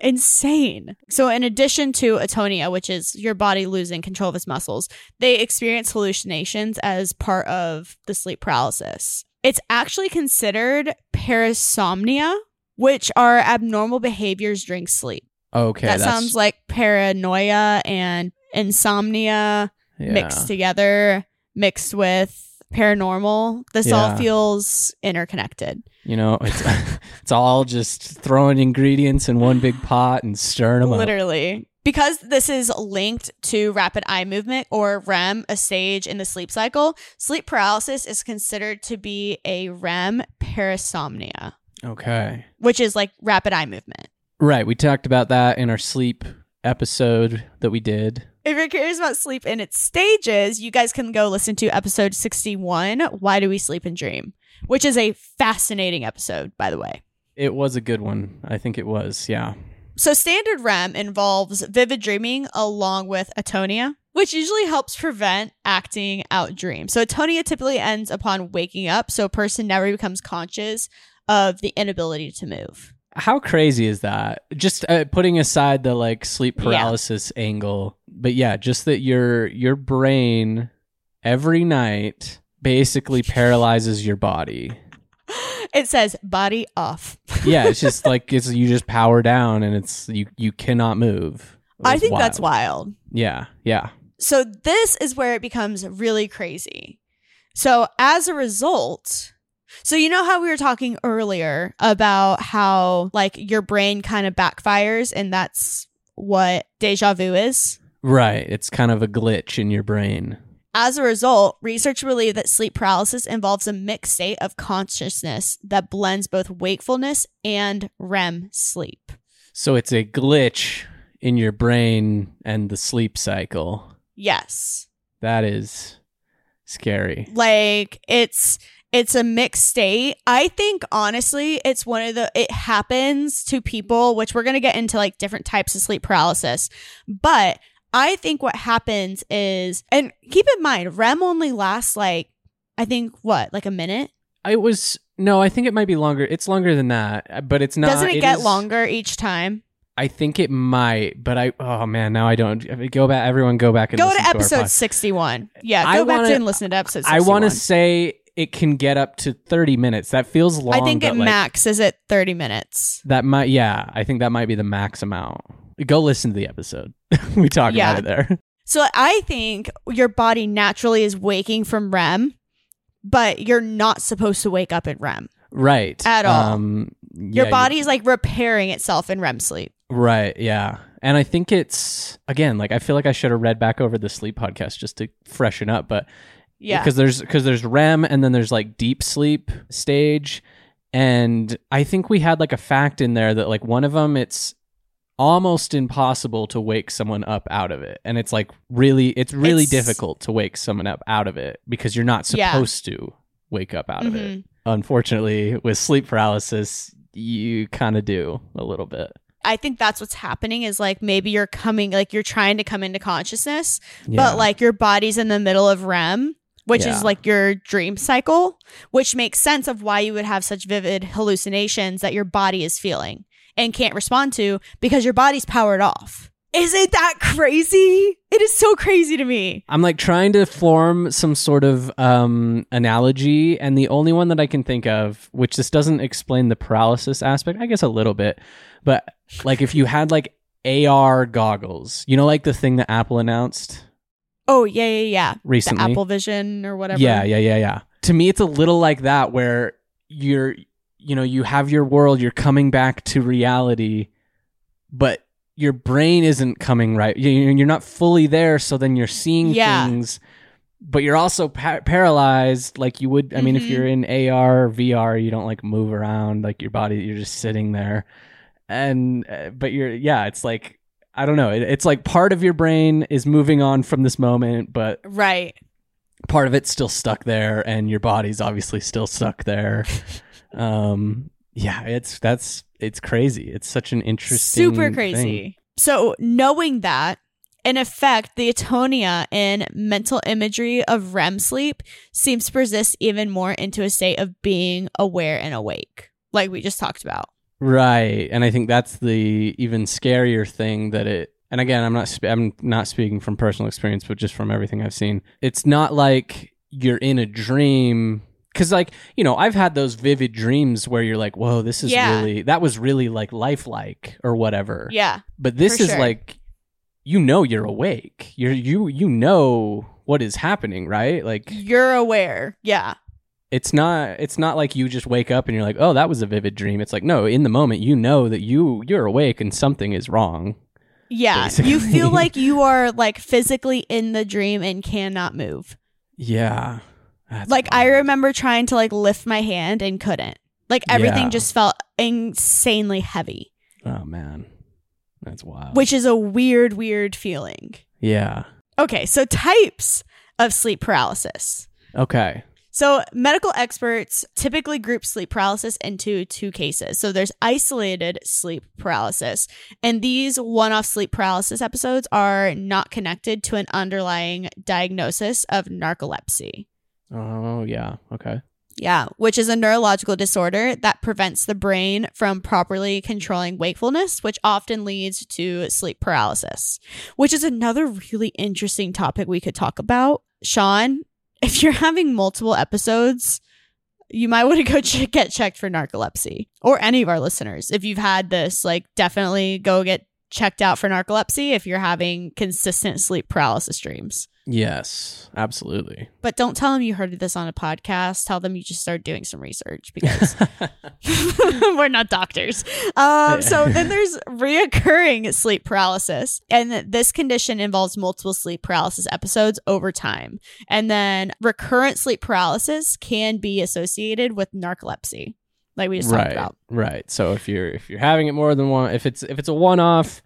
Insane. So, in addition to atonia, which is your body losing control of its muscles, they experience hallucinations as part of the sleep paralysis. It's actually considered parasomnia, which are abnormal behaviors during sleep. Okay, that sounds like paranoia and insomnia yeah. mixed together, mixed with paranormal. This all feels interconnected. You know, it's it's all just throwing ingredients in one big pot and stirring them up. Literally. Because this is linked to rapid eye movement or REM, a stage in the sleep cycle, sleep paralysis is considered to be a REM parasomnia, Okay. which is like rapid eye movement. Right. We talked about that in our sleep episode that we did. If you're curious about sleep in its stages, you guys can go listen to episode 61 Why Do We Sleep and Dream? Which is a fascinating episode, by the way. It was a good one. I think it was. Yeah. So, standard REM involves vivid dreaming along with atonia, which usually helps prevent acting out dreams. So, atonia typically ends upon waking up, so a person never becomes conscious of the inability to move. How crazy is that? Just uh, putting aside the like sleep Yeah. paralysis angle, but yeah, just that your your brain every night basically paralyzes your body. It says body off. Yeah, it's just like it's you just power down and it's you you cannot move. I think that's wild. Yeah, yeah. So this is where it becomes really crazy. So as a result, so you know how we were talking earlier about how like your brain kind of backfires and that's what deja vu is? Right. It's kind of a glitch in your brain. As a result, research believe that sleep paralysis involves a mixed state of consciousness that blends both wakefulness and REM sleep. So it's a glitch in your brain and the sleep cycle. Yes. That is scary. like it's it's a mixed state i think honestly it's one of the it happens to people which we're going to get into like different types of sleep paralysis but i think what happens is and keep in mind rem only lasts like i think what like a minute It was no, I think it might be longer. It's longer than that, but it's not. doesn't it, get is- longer each time I think it might, but I oh man, now I don't. Go back, everyone, go back and go listen to episode pod- 61 yeah I go back wanna- to and listen to episode 61 I want to say it can get up to thirty minutes. That feels long. i think it like, max is at 30 minutes That might, yeah, I think that might be the max amount. Go listen to the episode. we talk Yeah. about it there. So I think your body naturally is waking from REM, but you're not supposed to wake up in REM. Right. At all. Um, Your yeah, body's like repairing itself in REM sleep. Right. Yeah. And I think it's again like I feel like I should have read back over the sleep podcast just to freshen up, but Yeah. because there's because there's REM and then there's like deep sleep stage, and I think we had like a fact in there that like one of them it's almost impossible to wake someone up out of it. And it's like really it's really It's- difficult to wake someone up out of it because you're not Yeah. supposed to wake up out of it. Mhm. Unfortunately, with sleep paralysis, you kind of do a little bit. I think that's what's happening is like maybe you're coming like you're trying to come into consciousness, Yeah. but like your body's in the middle of REM, which Yeah. is like your dream cycle, which makes sense of why you would have such vivid hallucinations that your body is feeling and can't respond to because your body's powered off. Isn't that crazy? It is so crazy to me. I'm like trying to form some sort of um, analogy, and the only one that I can think of, which this doesn't explain the paralysis aspect, I guess a little bit, but like if you had like AR goggles, you know, like the thing that Apple announced Oh, yeah, yeah, yeah. recently. The Apple Vision or whatever. Yeah, yeah, yeah, yeah. To me, it's a little like that where you're, you know, you have your world, you're coming back to reality, but your brain isn't coming right. You- You're not fully there, so then you're seeing Yeah. things, but you're also pa- paralyzed. Like you would, I mean, if you're in AR, VR, you don't like move around, like your body, you're just sitting there. And, uh, but you're, yeah, it's like, I don't know. It, it's like part of your brain is moving on from this moment, but Right. part of it's still stuck there and your body's obviously still stuck there um yeah it's that's it's crazy it's such an interesting super crazy. thing. So, knowing that, in effect, the atonia in mental imagery of REM sleep seems to persist even more into a state of being aware and awake, like we just talked about. right and i think that's the even scarier thing that it and again i'm not sp- i'm not speaking from personal experience but just from everything i've seen it's not like you're in a dream because like you know i've had those vivid dreams where you're like whoa this is Yeah. really that was really like lifelike or whatever Yeah. but this For is sure. like you know you're awake you're you you know what is happening right like You're aware. Yeah. it's not it's not like you just wake up and you're like oh that was a vivid dream it's like no in the moment you know that you you're awake and something is wrong Yeah. Basically. You feel like you are like physically in the dream and cannot move. yeah That's like I remember trying to like lift my hand and couldn't. Like everything Yeah. just felt insanely heavy, oh man that's wild which is a weird weird feeling. yeah Okay, so types of sleep paralysis. okay So, medical experts typically group sleep paralysis into two cases. So, there's isolated sleep paralysis, and these one off sleep paralysis episodes are not connected to an underlying diagnosis of narcolepsy. Oh yeah okay Yeah, which is a neurological disorder that prevents the brain from properly controlling wakefulness, which often leads to sleep paralysis, which is another really interesting topic we could talk about. Sean, if you're having multiple episodes, you might want to go ch- get checked for narcolepsy or any of our listeners. If you've had this, like definitely go get checked out for narcolepsy if you're having consistent sleep paralysis dreams. yes absolutely But don't tell them you heard this on a podcast. Tell them you just started doing some research because we're not doctors. Um, so then there's reoccurring sleep paralysis. And this condition involves multiple sleep paralysis episodes over time. And then recurrent sleep paralysis can be associated with narcolepsy, like we just talked right about. right so if you're if you're having it more than one if it's if it's a one-off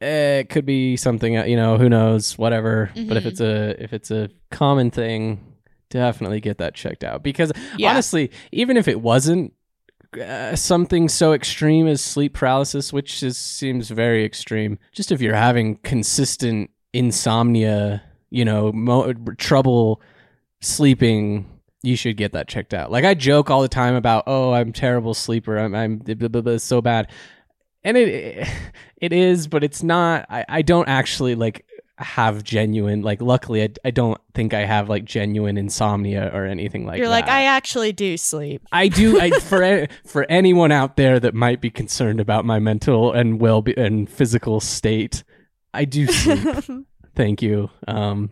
eh, it could be something uh, you know who knows whatever but if Mhm. it's a if it's a common thing definitely get that checked out because Yeah. honestly even if it wasn't uh, something so extreme as sleep paralysis which is seems very extreme just if you're having consistent insomnia you know mo- trouble sleeping you should get that checked out like i joke all the time about oh i'm terrible sleeper i'm i'm blah, blah, blah, so bad and it it is but it's not i, I don't actually like have genuine like luckily I, I don't think i have like genuine insomnia or anything like that. You're that like, I actually do sleep. I do. I, for for anyone out there that might be concerned about my mental and well be, and physical state, I do sleep. Thank you. Um,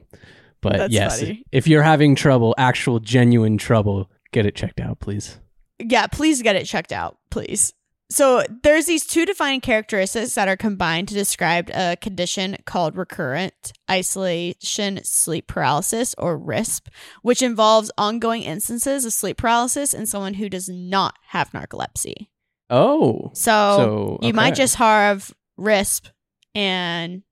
but That's yes, funny. if you're having trouble, actual genuine trouble, get it checked out, please. yeah, please get it checked out, please. So there's these two defining characteristics that are combined to describe a condition called recurrent isolation sleep paralysis or RISP, which involves ongoing instances of sleep paralysis in someone who does not have narcolepsy. Oh, So, So, you might okay. just have RISP, and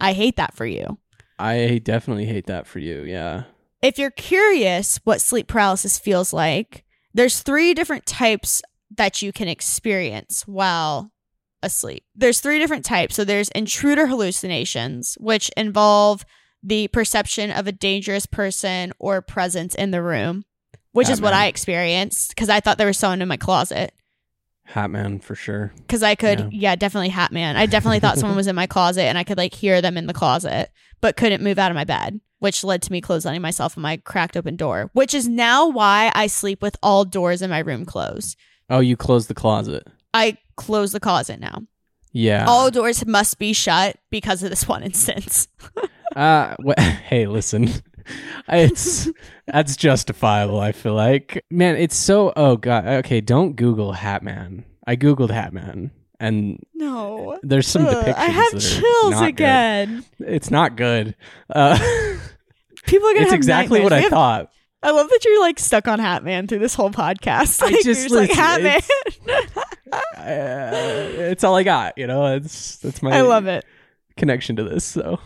I hate that for you. I definitely hate that for you. Yeah. If you're curious what sleep paralysis feels like, there's three different types that you can experience while asleep. There's three different types. So there's intruder hallucinations, which involve the perception of a dangerous person or presence in the room, which is what I experienced because I thought there was someone in my closet. Hatman for sure. Because I could, Yeah. yeah. definitely Hat Man. I definitely thought someone was in my closet and I could like hear them in the closet, but couldn't move out of my bed, which led to me clotheslining myself in my cracked open door, which is now why I sleep with all doors in my room closed. Oh, you closed the closet. I close the closet now. Yeah. All doors must be shut because of this one instance. Uh, wh- hey, listen. It's that's justifiable. I feel like, man, it's so. Oh god. Okay, don't Google Hatman. I googled Hatman, and No. there's some Ugh, depictions. I have chills not good. again. It's not good. Uh, People are gonna it's have exactly what. I have- thought. I love that you're like stuck on Hatman through this whole podcast. I just like Hatman. Uh, it's all I got. You know, it's that's my. I love it. connection to this. So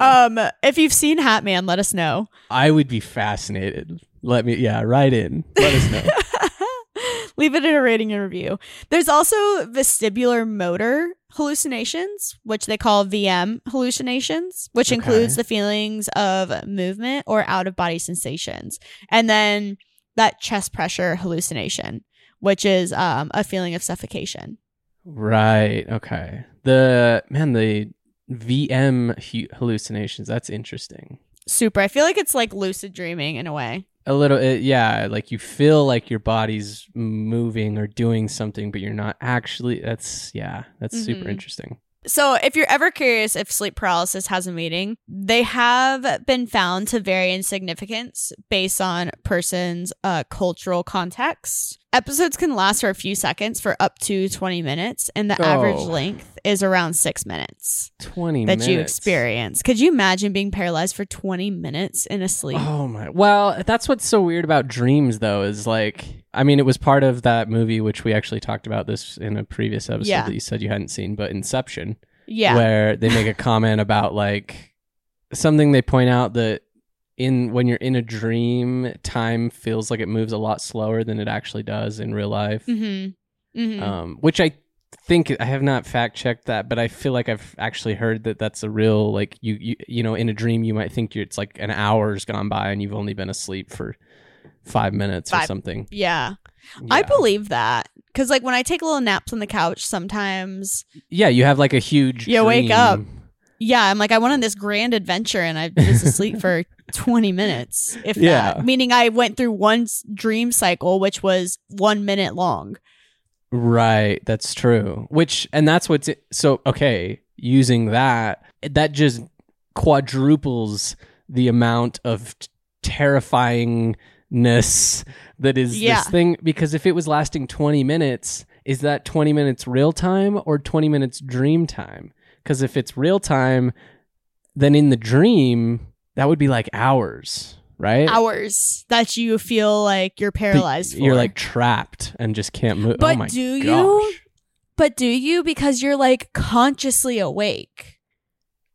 Um, if you've seen Hat Man, let us know. I would be fascinated. Let me, yeah, write in. Let us know. Leave it in a rating and review. There's also vestibular motor hallucinations, which they call VM hallucinations, which Okay. includes the feelings of movement or out of body sensations. And then that chest pressure hallucination, which is um, a feeling of suffocation. right. Okay. The man, the VM hallucinations. That's interesting. Super. I feel like it's like lucid dreaming in a way. A little, it, yeah. Like you feel like your body's moving or doing something, but you're not actually. That's yeah. That's super Mhm. interesting. So, if you're ever curious if sleep paralysis has a meaning, they have been found to vary in significance based on person's uh, cultural context. Episodes can last for a few seconds for up to 20 minutes, and the average Oh. length is around six minutes Twenty that minutes. you experience. Could you imagine being paralyzed for 20 minutes in a sleep? Oh my! Well, that's what's so weird about dreams, though, is like, I mean, it was part of that movie which we actually talked about this in a previous episode Yeah. that you said you hadn't seen, but Inception, yeah. where they make a comment about like something they point out that in when you're in a dream, time feels like it moves a lot slower than it actually does in real life. mm-hmm. Mm-hmm. Um, which I think I have not fact checked that, but I feel like I've actually heard that that's a real like you you you know in a dream you might think it's like an hour's gone by and you've only been asleep for five minutes or something. yeah. I believe that. Because, like, when I take little naps on the couch, sometimes Yeah, you have like a huge. You wake up. Yeah, I'm like, I went on this grand adventure and I was asleep for 20 minutes, if Yeah. that. Meaning I went through one dream cycle, which was one minute long. Right, that's true. Which and that's what's so okay. Using that, that just quadruples the amount of t- terrifyingness that is Yeah. this thing. Because if it was lasting twenty minutes, is that twenty minutes real time or twenty minutes dream time? Because if it's real time, then in the dream that would be like hours, right? Hours that you feel like you're paralyzed for. You're like trapped and just can't move. But oh my do you? but do you? Because you're like consciously awake.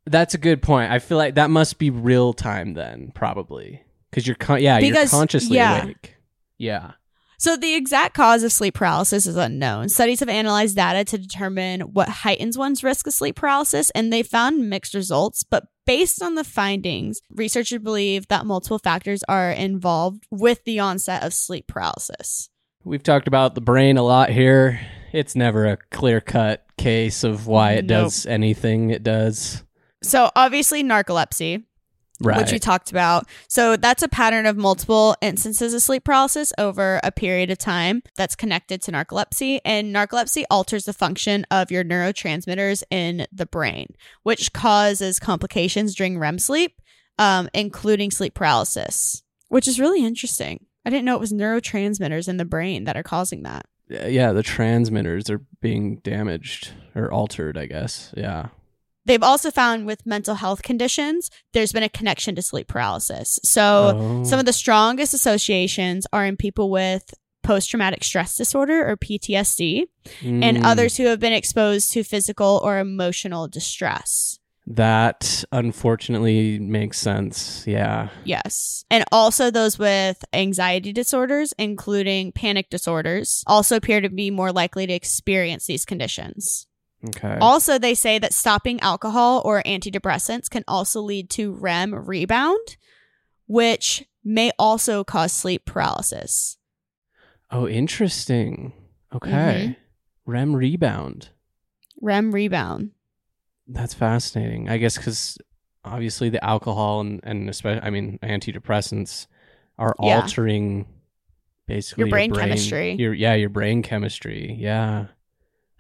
That's a good point. I feel like that must be real time then, probably, because you're con- yeah you're consciously yeah. awake. Yeah. So the exact cause of sleep paralysis is unknown. Studies have analyzed data to determine what heightens one's risk of sleep paralysis, and they found mixed results. But based on the findings, researchers believe that multiple factors are involved with the onset of sleep paralysis. We've talked about the brain a lot here. It's never a clear cut case of why it Nope. does anything it does. So obviously narcolepsy, Right. which we talked about. So that's a pattern of multiple instances of sleep paralysis over a period of time that's connected to narcolepsy. And narcolepsy alters the function of your neurotransmitters in the brain, which causes complications during REM sleep, um, including sleep paralysis, which is really interesting. I didn't know it was neurotransmitters in the brain that are causing that. Yeah, the transmitters are being damaged or altered, I guess. Yeah. They've also found with mental health conditions, there's been a connection to sleep paralysis. So Oh. some of the strongest associations are in people with post traumatic stress disorder or PTSD, and Mm, others who have been exposed to physical or emotional distress. That unfortunately makes sense. Yeah. Yes. And also those with anxiety disorders, including panic disorders, also appear to be more likely to experience these conditions. Okay. Also, they say that stopping alcohol or antidepressants can also lead to REM rebound, which may also cause sleep paralysis. oh, interesting. Okay. Mhm. REM rebound. REM rebound. That's fascinating. I guess because obviously the alcohol and and especially I mean antidepressants are Yeah. altering basically your brain chemistry. Your yeah, your brain chemistry. Yeah,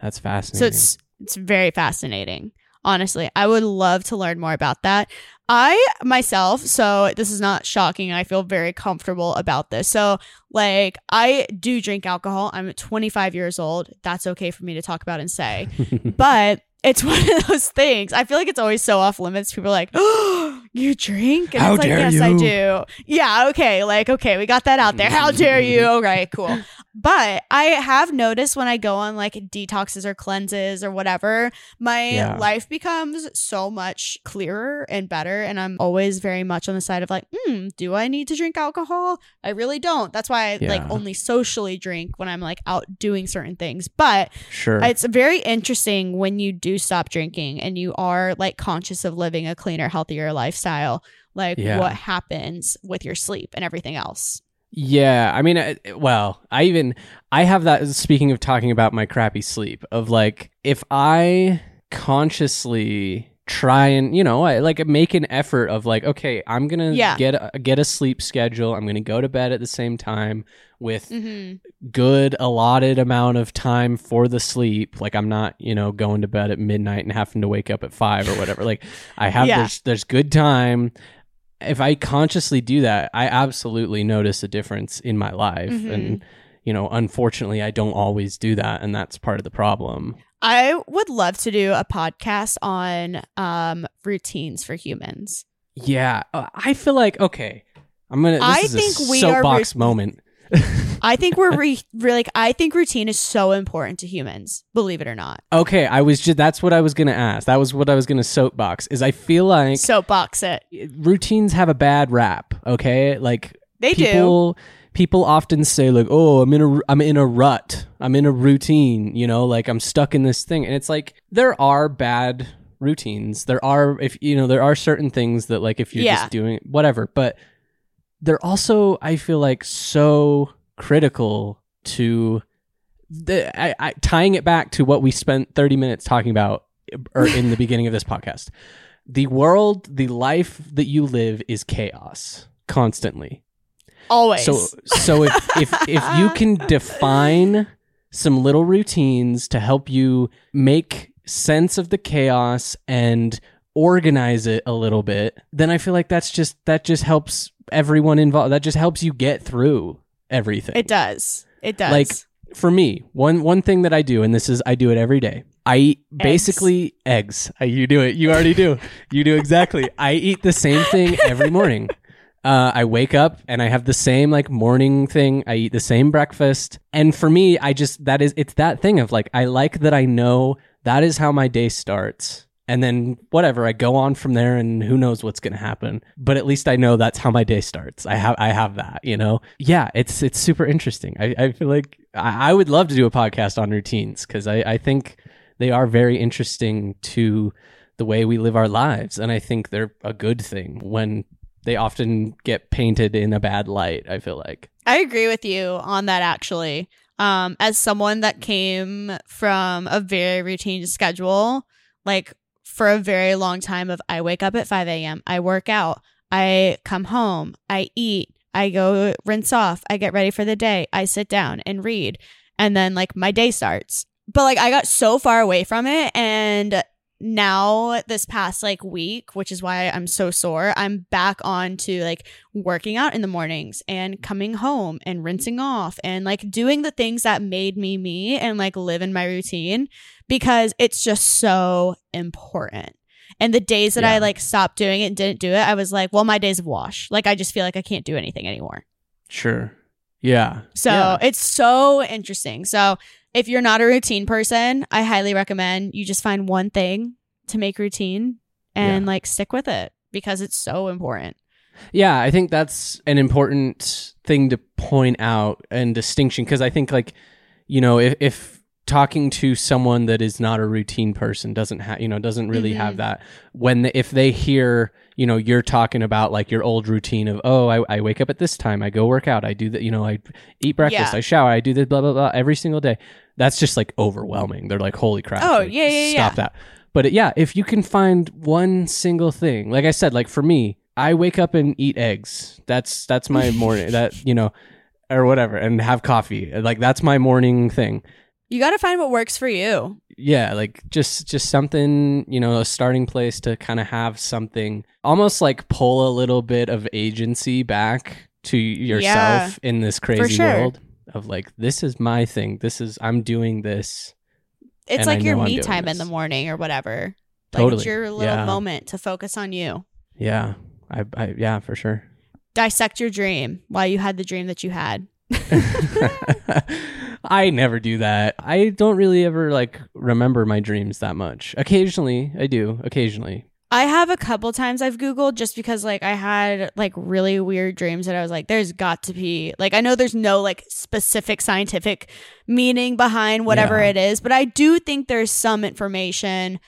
that's fascinating. So it's it's very fascinating. Honestly, I would love to learn more about that. I myself, so this is not shocking. I feel very comfortable about this. So, like, I do drink alcohol. I'm 25 years old. That's okay for me to talk about and say. but it's one of those things. I feel like it's always so off limits. People are like, "Oh, you drink?" And How it's like, dare "Yes, you." I do." Yeah, okay, like okay, we got that out there. How dare you? Okay, cool. But I have noticed when I go on like detoxes or cleanses or whatever, my Yeah. life becomes so much clearer and better. And I'm always very much on the side of like, hmm, do I need to drink alcohol? I really don't. That's why I like only socially drink when I'm like out doing certain things. But sure. it's very interesting when you do stop drinking and you are like conscious of living a cleaner, healthier lifestyle, like Yeah. what happens with your sleep and everything else. Yeah, I mean, uh, well, I even I have that. Speaking of talking about my crappy sleep, of like if I consciously try and you know I like make an effort of like okay i'm gonna Yeah. get a, get a sleep schedule i'm gonna go to bed at the same time with hmm good allotted amount of time for the sleep like i'm not you know going to bed at midnight and having to wake up at five or whatever like i have Yeah. there's there's good time if i consciously do that i absolutely notice a difference in my life Mhm. and you know unfortunately i don't always do that and that's part of the problem I would love to do a podcast on um, routines for humans. yeah uh, i feel like okay i'm gonna this I is a think we are soapbox re- moment I think we're re- re- like I think routine is so important to humans. Believe it or not. okay i was just that's what i was gonna ask that was what i was gonna soapbox is i feel like Soapbox it. routines have a bad rap okay like They do. people people often say like oh i'm in a i'm in a rut i'm in a routine you know like i'm stuck in this thing and it's like there are bad routines there are if you know there are certain things that like if you're Yeah. just doing whatever but they're also i feel like so critical to the I, I, tying it back to what we spent 30 minutes talking about or in the beginning of this podcast the world the life that you live is chaos constantly Always. so so if if if you can define some little routines to help you make sense of the chaos and organize it a little bit, then I feel like that's just that just helps everyone involved. That just helps you get through everything. it does. It does. Like for me, one one thing that I do, and this is I do it every day. I eat basically eggs. You do it. You already do. You do exactly. I eat the same thing every morning. Uh, I wake up and I have the same like morning thing. I eat the same breakfast, and for me, I just that is it's that thing of like I like that I know that is how my day starts, and then whatever I go on from there, and who knows what's gonna happen. But at least I know that's how my day starts. I have I have that, you know. Yeah, it's it's super interesting. I, I feel like I, I would love to do a podcast on routines because I I think they are very interesting to the way we live our lives, and I think they're a good thing when they often get painted in a bad light. I feel like. I agree with you on that actually. Um, as someone that came from a very routine schedule, like for a very long time of I wake up at 5 a.m., I work out, I come home, I eat, I go rinse off, I get ready for the day, I sit down and read, and then like my day starts. But like I got so far away from it and now this past like week, which is why I'm so sore, I'm back on to like working out in the mornings and coming home and rinsing off and like doing the things that made me me and like live in my routine because it's just so important. And the days that I like stopped doing it and didn't do it, I was like, well, my days of wash. Like I just feel like I can't do anything anymore. Sure. Yeah. So Yeah. it's so interesting. So if you're not a routine person, I highly recommend you just find one thing to make routine and like stick with it because it's so important. Yeah, I think that's an important thing to point out and distinction because I think like you know if, if talking to someone that is not a routine person doesn't have you know doesn't really have mm-hmm. that when the, if they hear you know you're talking about like your old routine of oh I, I wake up at this time I go work out I do that you know I eat breakfast Yeah. I shower I do this blah blah blah every single day that's just like overwhelming they're like holy crap Oh, like, yeah, yeah, stop yeah. that but it- yeah, if you can find one single thing, like I said, like for me, I wake up and eat eggs. That's that's my morning. that you know, or whatever, and have coffee. Like that's my morning thing. You got to find what works for you. Yeah, like just just something, you know, a starting place to kind of have something, almost like pull a little bit of agency back to yourself in this crazy sure. world of like this is my thing. This is I'm doing this. It's like your me time in the morning or whatever. Like Totally. it's your little Yeah. moment to focus on you. Yeah, I, I yeah for sure. Dissect your dream while you had the dream that you had. I never do that. I don't really ever like remember my dreams that much. Occasionally, I do. Occasionally. I have a couple times I've Googled just because like I had like really weird dreams that I was like, there's got to be like I know there's no like specific scientific meaning behind whatever Yeah. it is, but I do think there's some information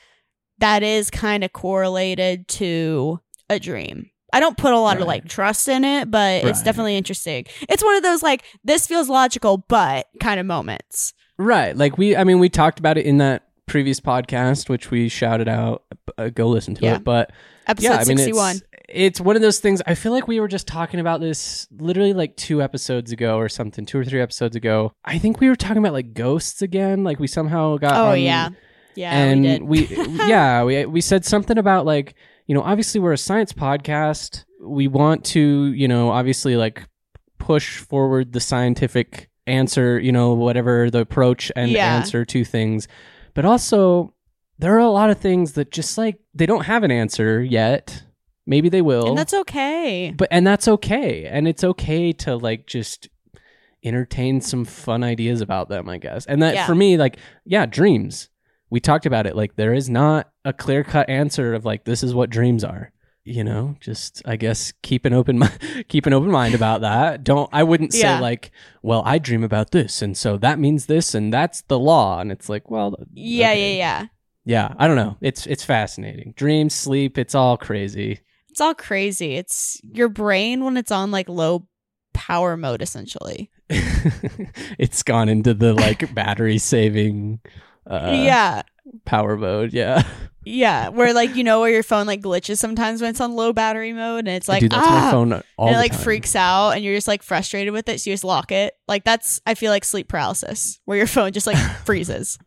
that is kind of correlated to a dream. I don't put a lot of like trust in it, but it's definitely interesting. It's one of those like this feels logical, but kind of moments. Right. Like we I mean we talked about it in that previous podcast which we shouted out uh, go listen to Yeah. it. But Episode yeah, I mean 61. it's it's one of those things I feel like we were just talking about this literally like 2 episodes ago or something, 2 or 3 episodes ago. I think we were talking about like ghosts again, like we somehow got Oh on- yeah. Yeah, and we did. we, yeah we we said something about like you know obviously we're a science podcast. We want to you know obviously like push forward the scientific answer you know whatever the approach and Yeah. answer to things. But also there are a lot of things that just like they don't have an answer yet. Maybe they will. And that's okay. but and that's okay. And it's okay to like just entertain some fun ideas about them i guess. And that Yeah. for me like yeah dreams. We talked about it. Like there is not a clear cut answer of like this is what dreams are you know just i guess keep an open mi- keep an open mind about that don't i wouldn't say Yeah. like well i dream about this and so that means this and that's the law and it's like well Yeah, okay. yeah, yeah. yeah i don't know it's it's fascinating dreams sleep it's all crazy It's all crazy. It's your brain when it's on like low power mode, essentially. it's gone into the like battery saving uh yeah. Power mode yeah Yeah. Where like, you know, where your phone like glitches sometimes when it's on low battery mode and it's like, dude that's ah, my phone all and it like time. freaks out and you're just like frustrated with it. So you just lock it. Like that's, I feel like sleep paralysis where your phone just like freezes.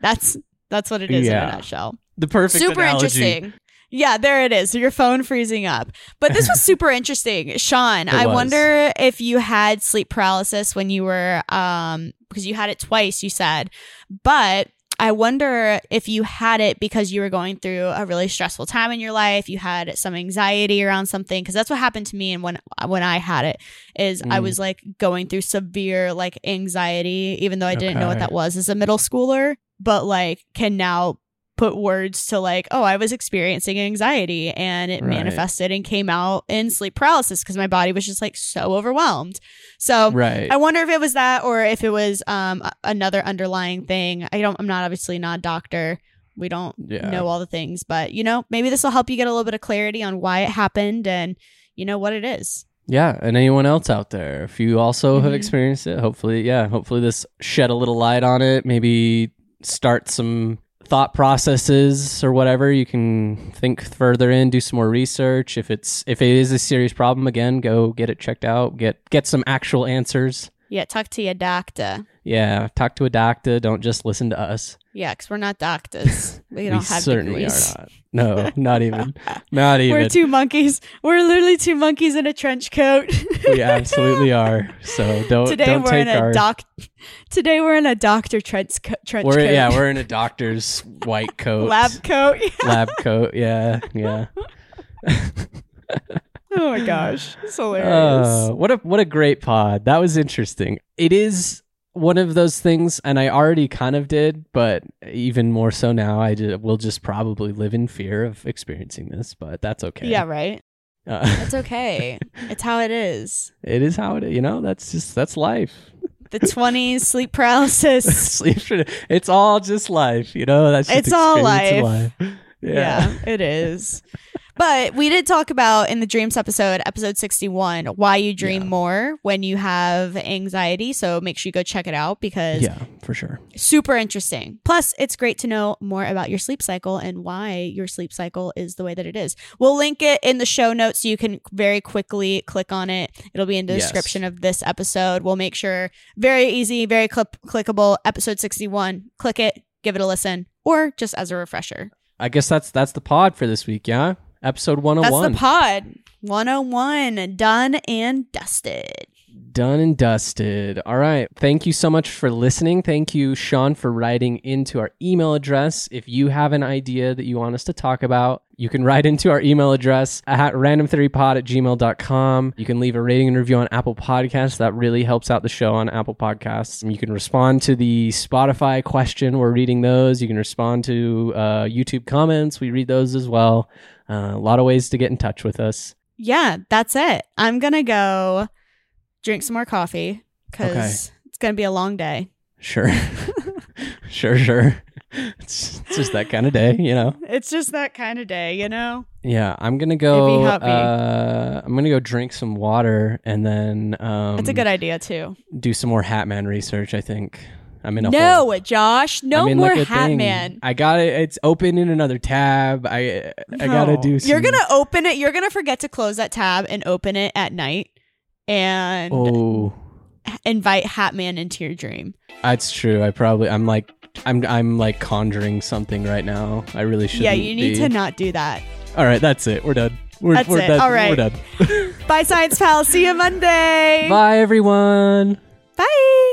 That's, that's what it is in a nutshell. the perfect super analogy. interesting. Yeah, there it is. So your phone freezing up. But this was super interesting. Sean, It I was. wonder if you had sleep paralysis when you were um because you had it twice, you said. But I wonder if you had it because you were going through a really stressful time in your life, you had some anxiety around something because that's what happened to me and when when I had it is I Mm. was like going through severe like anxiety even though I didn't know what that was as a middle schooler, but like can now put words to like, oh, I was experiencing anxiety and it Right. manifested and came out in sleep paralysis because my body was just like so overwhelmed. So right I wonder if it was that or if it was um another underlying thing. I don't I'm not obviously not a doctor. We don't Yeah. know all the things, but you know, maybe this will help you get a little bit of clarity on why it happened and you know what it is. yeah and anyone else out there if you also have Mhm. experienced it hopefully yeah hopefully this shed a little light on it maybe start some thought processes or whatever you can think further in do some more research. If it's if it is a serious problem again go get it checked out get get some actual answers. Yeah, talk to your doctor. yeah talk to a doctor. Don't just listen to us Yeah, because we're not doctors. We don't have certainly degrees. are not no not even not even We're two monkeys. We're literally two monkeys in a trench coat. we absolutely are so don't Today don't we're take in a our doc. Today we're in a doctor trench co- trench we're coat. yeah we're in a doctor's white coat lab coat. lab coat yeah yeah oh my gosh, it's hilarious. Uh, what a what a great pod. That was interesting. It is one of those things, and I already kind of did, but even more so now. I will just probably live in fear of experiencing this, but that's okay. yeah, right. Uh, It's okay. it's how it is. it is how it is. You know, that's just that's life. The twenties, sleep paralysis. Sleep. It's all just life. You know, that's just It's all in life. Yeah. Yeah, it is. But we did talk about in the dreams episode, episode 61, why you dream Yeah. more when you have anxiety. So make sure you go check it out because Yeah, for sure. super interesting. Plus, it's great to know more about your sleep cycle and why your sleep cycle is the way that it is. We'll link it in the show notes so you can very quickly click on it. It'll be in the Yes. description of this episode. We'll make sure very easy, very clip- clickable. Episode 61. Click it, give it a listen, or just as a refresher. I guess that's that's the pod for this week. Yeah, episode one That's hundred one. the pod. 101 done and dusted. Done and dusted. All right. Thank you so much for listening. Thank you, Sean, for writing into our email address. If you have an idea that you want us to talk about, you can write into our email address at randomtheorypod at gmail.com. You can leave a rating and review on Apple Podcasts. That really helps out the show on Apple Podcasts. And you can respond to the Spotify question. We're reading those. You can respond to uh, YouTube comments. We read those as well. Uh, a lot of ways to get in touch with us. Yeah, that's it. I'm going to go drink some more coffee because Okay. it's going to be a long day. Sure. sure, sure. It's, it's just that kind of day, you know. It's just that kind of day, you know? Yeah, I'm gonna go. If you help me. Uh, I'm gonna go drink some water and then um, It's a good idea, too. do some more Hatman research. I think I'm in a No, hole. Josh. No I'm more like Hat thing. Man. I got it. It's open in another tab. I I gotta do. Some, You're going to open it. You're going to forget to close that tab and open it at night and Oh, invite Hat Man into your dream. that's true. I probably. I'm like. I'm I'm like conjuring something right now. I really should. yeah, you need be. to not do that. All right, that's it. We're done. We're, That's we're it. done. All right. We're done. Bye, Science Pal. See you Monday. Bye, everyone. Bye.